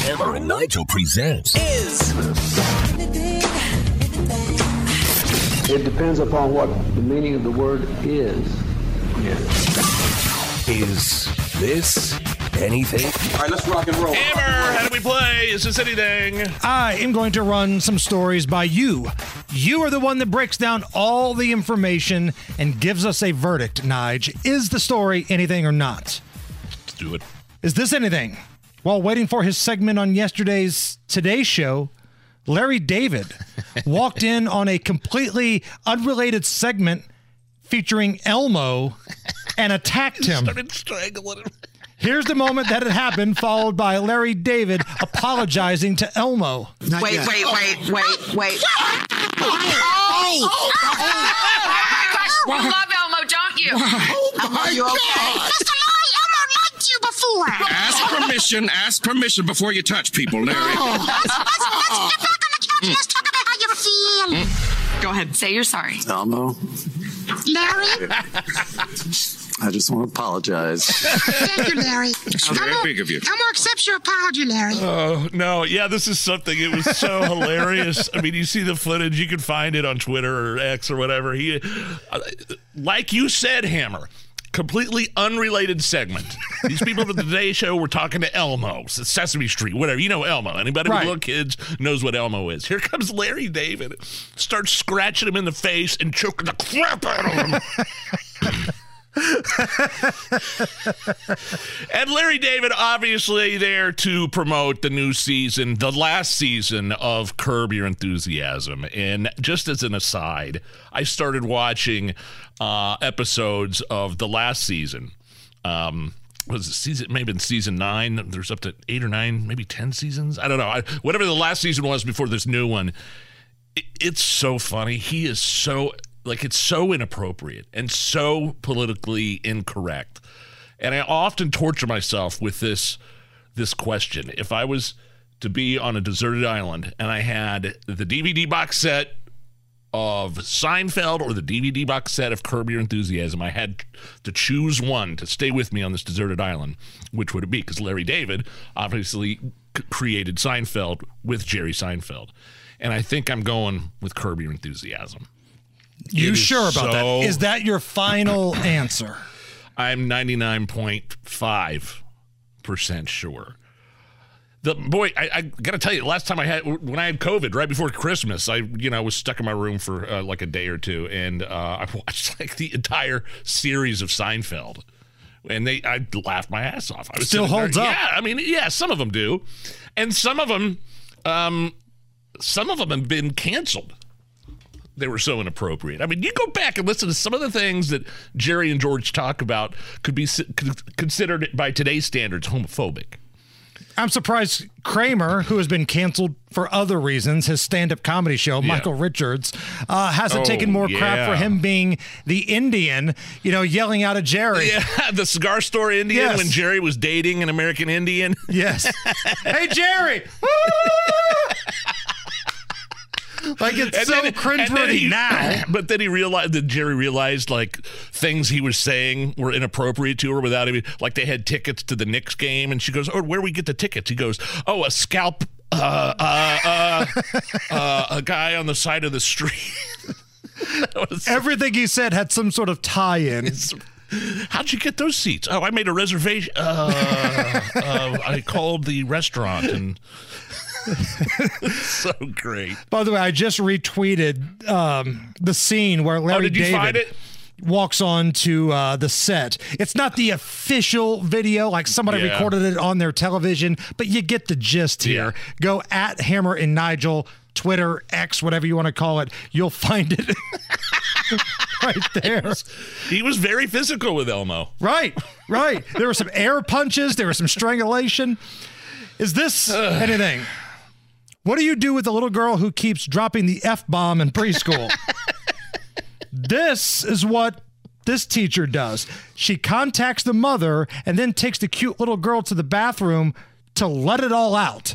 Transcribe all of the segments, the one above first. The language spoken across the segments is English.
Hammer and Nigel presents Is It depends upon what the meaning of the word is. Is This Anything? All right, let's rock and roll. Hammer, how do we play? Is this anything? I am going to run some stories by you. You are the one that breaks down all the information and gives us a verdict, Nige. Is the story anything or not? Let's do it. Is this anything? While waiting for his segment on yesterday's Today Show, Larry David walked in on a completely unrelated segment featuring Elmo and attacked him. Started strangling him. Here's the moment that it happened, followed by Larry David apologizing to Elmo. wait, wait, wait, wait, wait. Oh, oh, oh! You love Elmo, don't you? Elmo, you okay? Mr. Larry, Elmo liked. Ask permission. Ask permission before you touch people, Larry. Let's, let's, let's get back on the couch and let's talk about how you feel. Go ahead, say you're sorry. Elmo, Larry, I just want to apologize. thank you, Larry. very Elmo, big of you. Elmo accepts your apology, Larry. Oh, no. Yeah, this is something. It was so hilarious. I mean, you see the footage. You can find it on Twitter or X or whatever. He, uh, like you said, Hammer, completely unrelated segment. These people at the Today Show were talking to Elmo, Sesame Street, whatever. You know Elmo. Anybody Right. with little kids knows what Elmo is. Here comes Larry David, starts scratching him in the face and choking the crap out of him. And Larry David, obviously, there to promote the new season, the last season of Curb Your Enthusiasm. And just as an aside, I started watching uh, episodes of the last season. Um, was it season maybe season nine? There's up to eight or nine, maybe ten seasons. I don't know. I, whatever the last season was before this new one, it- it's so funny. He is so like it's so inappropriate and so politically incorrect. And I often torture myself with this this question. If I was to be on a deserted island and I had the DVD box set of Seinfeld or the DVD box set of Curb Your Enthusiasm, I had to choose one to stay with me on this deserted island. Which would it be? Because Larry David obviously created Seinfeld with Jerry Seinfeld. And I think I'm going with Curb Your Enthusiasm. You sure about so- that? Is that your final answer? I'm 99.5% sure. The boy, I, I got to tell you, last time I had when I had COVID, right before Christmas, I you know was stuck in my room for uh, like a day or two, and uh, I watched like the entire series of Seinfeld, and they I laughed my ass off. I was Still sitting there- holds up. Yeah, I mean, yeah, some of them do, and some of them, um, some of them have been canceled they were so inappropriate. I mean, you go back and listen to some of the things that Jerry and George talk about could be considered by today's standards homophobic. I'm surprised Kramer, who has been canceled for other reasons, his stand-up comedy show, Michael Richards, uh, hasn't Oh, taken more crap for him being the Indian, you know, yelling out at Jerry. Yeah, the cigar store Indian Yes. when Jerry was dating an American Indian. Yes. hey, Jerry. like it's And so then- cringeworthy he- now. But then he realized that Jerry realized like things he was saying were inappropriate to her without even like they had tickets to the Knicks game, and she goes, "Oh, where do we get the tickets?" He goes, "Oh, a scalp." Uh, uh, uh, uh, a guy on the side of the street. Everything he said had some sort of tie-in. How'd you get those seats? Oh, I made a reservation. Uh, uh, I called the restaurant and. so great. By the way, I just retweeted um, the scene where Larry Oh, David walks on to uh, the set. It's not the official video, like somebody Yeah. recorded it on their television, but you get the gist here. Go at Hammer and Nigel, Twitter, X, whatever you want to call it. You'll find it right there. He was very physical with Elmo. Right, right. There were some air punches. There was some strangulation. Is this anything? What do you do with the little girl who keeps dropping the F bomb in preschool? this is what this teacher does. She contacts the mother and then takes the cute little girl to the bathroom to let it all out.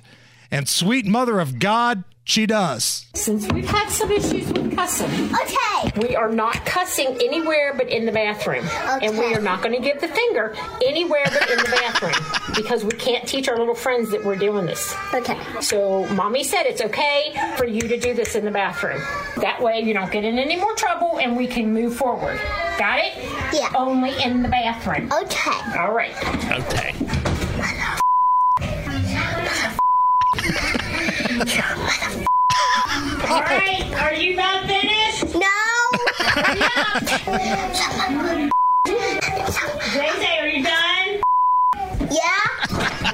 And sweet mother of God, she does. Since we've had some issues with cussing, Okay. we are not cussing anywhere but in the bathroom. And we are not going to give the finger anywhere but in the bathroom because we can't teach our little friends that we're doing this. Okay. So, mommy said it's okay for you to do this in the bathroom. That way, you don't get in any more trouble and we can move forward. Got it? Yeah. Only in the bathroom. Okay. All right. Okay. All right. Are you not finished? No. Zay Zay, are you done? Yeah.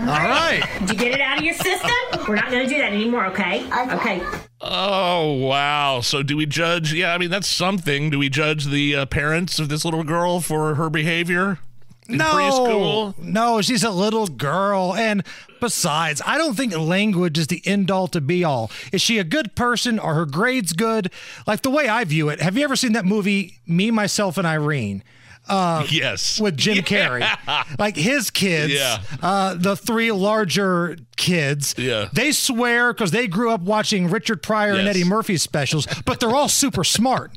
All right. Did you get it out of your system? We're not going to do that anymore, okay? Okay. Oh wow! So do we judge? Yeah, I mean that's something. Do we judge the uh, parents of this little girl for her behavior in no, preschool? No, she's a little girl. And besides, I don't think language is the end all to be all. Is she a good person? Are her grades good? Like the way I view it, have you ever seen that movie, Me, Myself, and Irene? Uh, yes, with Jim Carrey. Like his kids, Yeah. uh, the three larger kids, Yeah. they swear because they grew up watching Richard Pryor and Eddie Murphy specials, but they're all super smart.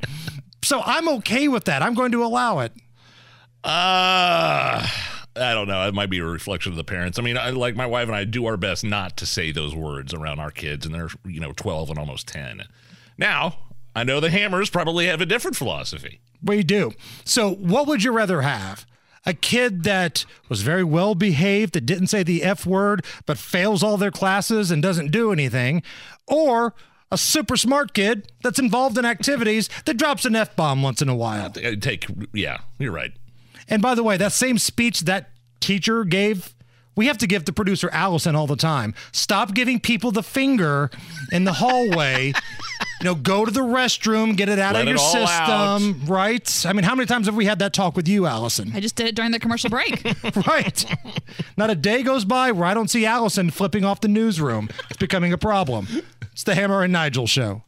So I'm okay with that. I'm going to allow it. Uh, I don't know. It might be a reflection of the parents. I mean, I like my wife and I do our best not to say those words around our kids, and they're you know twelve and almost ten. Now I know the Hammers probably have a different philosophy. We do. So, what would you rather have? A kid that was very well behaved, that didn't say the F word, but fails all their classes and doesn't do anything, or a super smart kid that's involved in activities that drops an F bomb once in a while? Uh, Take yeah, you're right. And by the way, that same speech that teacher gave, we have to give to producer Allison all the time. Stop giving people the finger in the hallway. you know, go to the restroom, get it out Let of your all system, right? I mean, how many times have we had that talk with you, Allison? I just did it during the commercial break. right. Not a day goes by where I don't see Allison flipping off the newsroom. It's becoming a problem. It's the Hammer and Nigel show.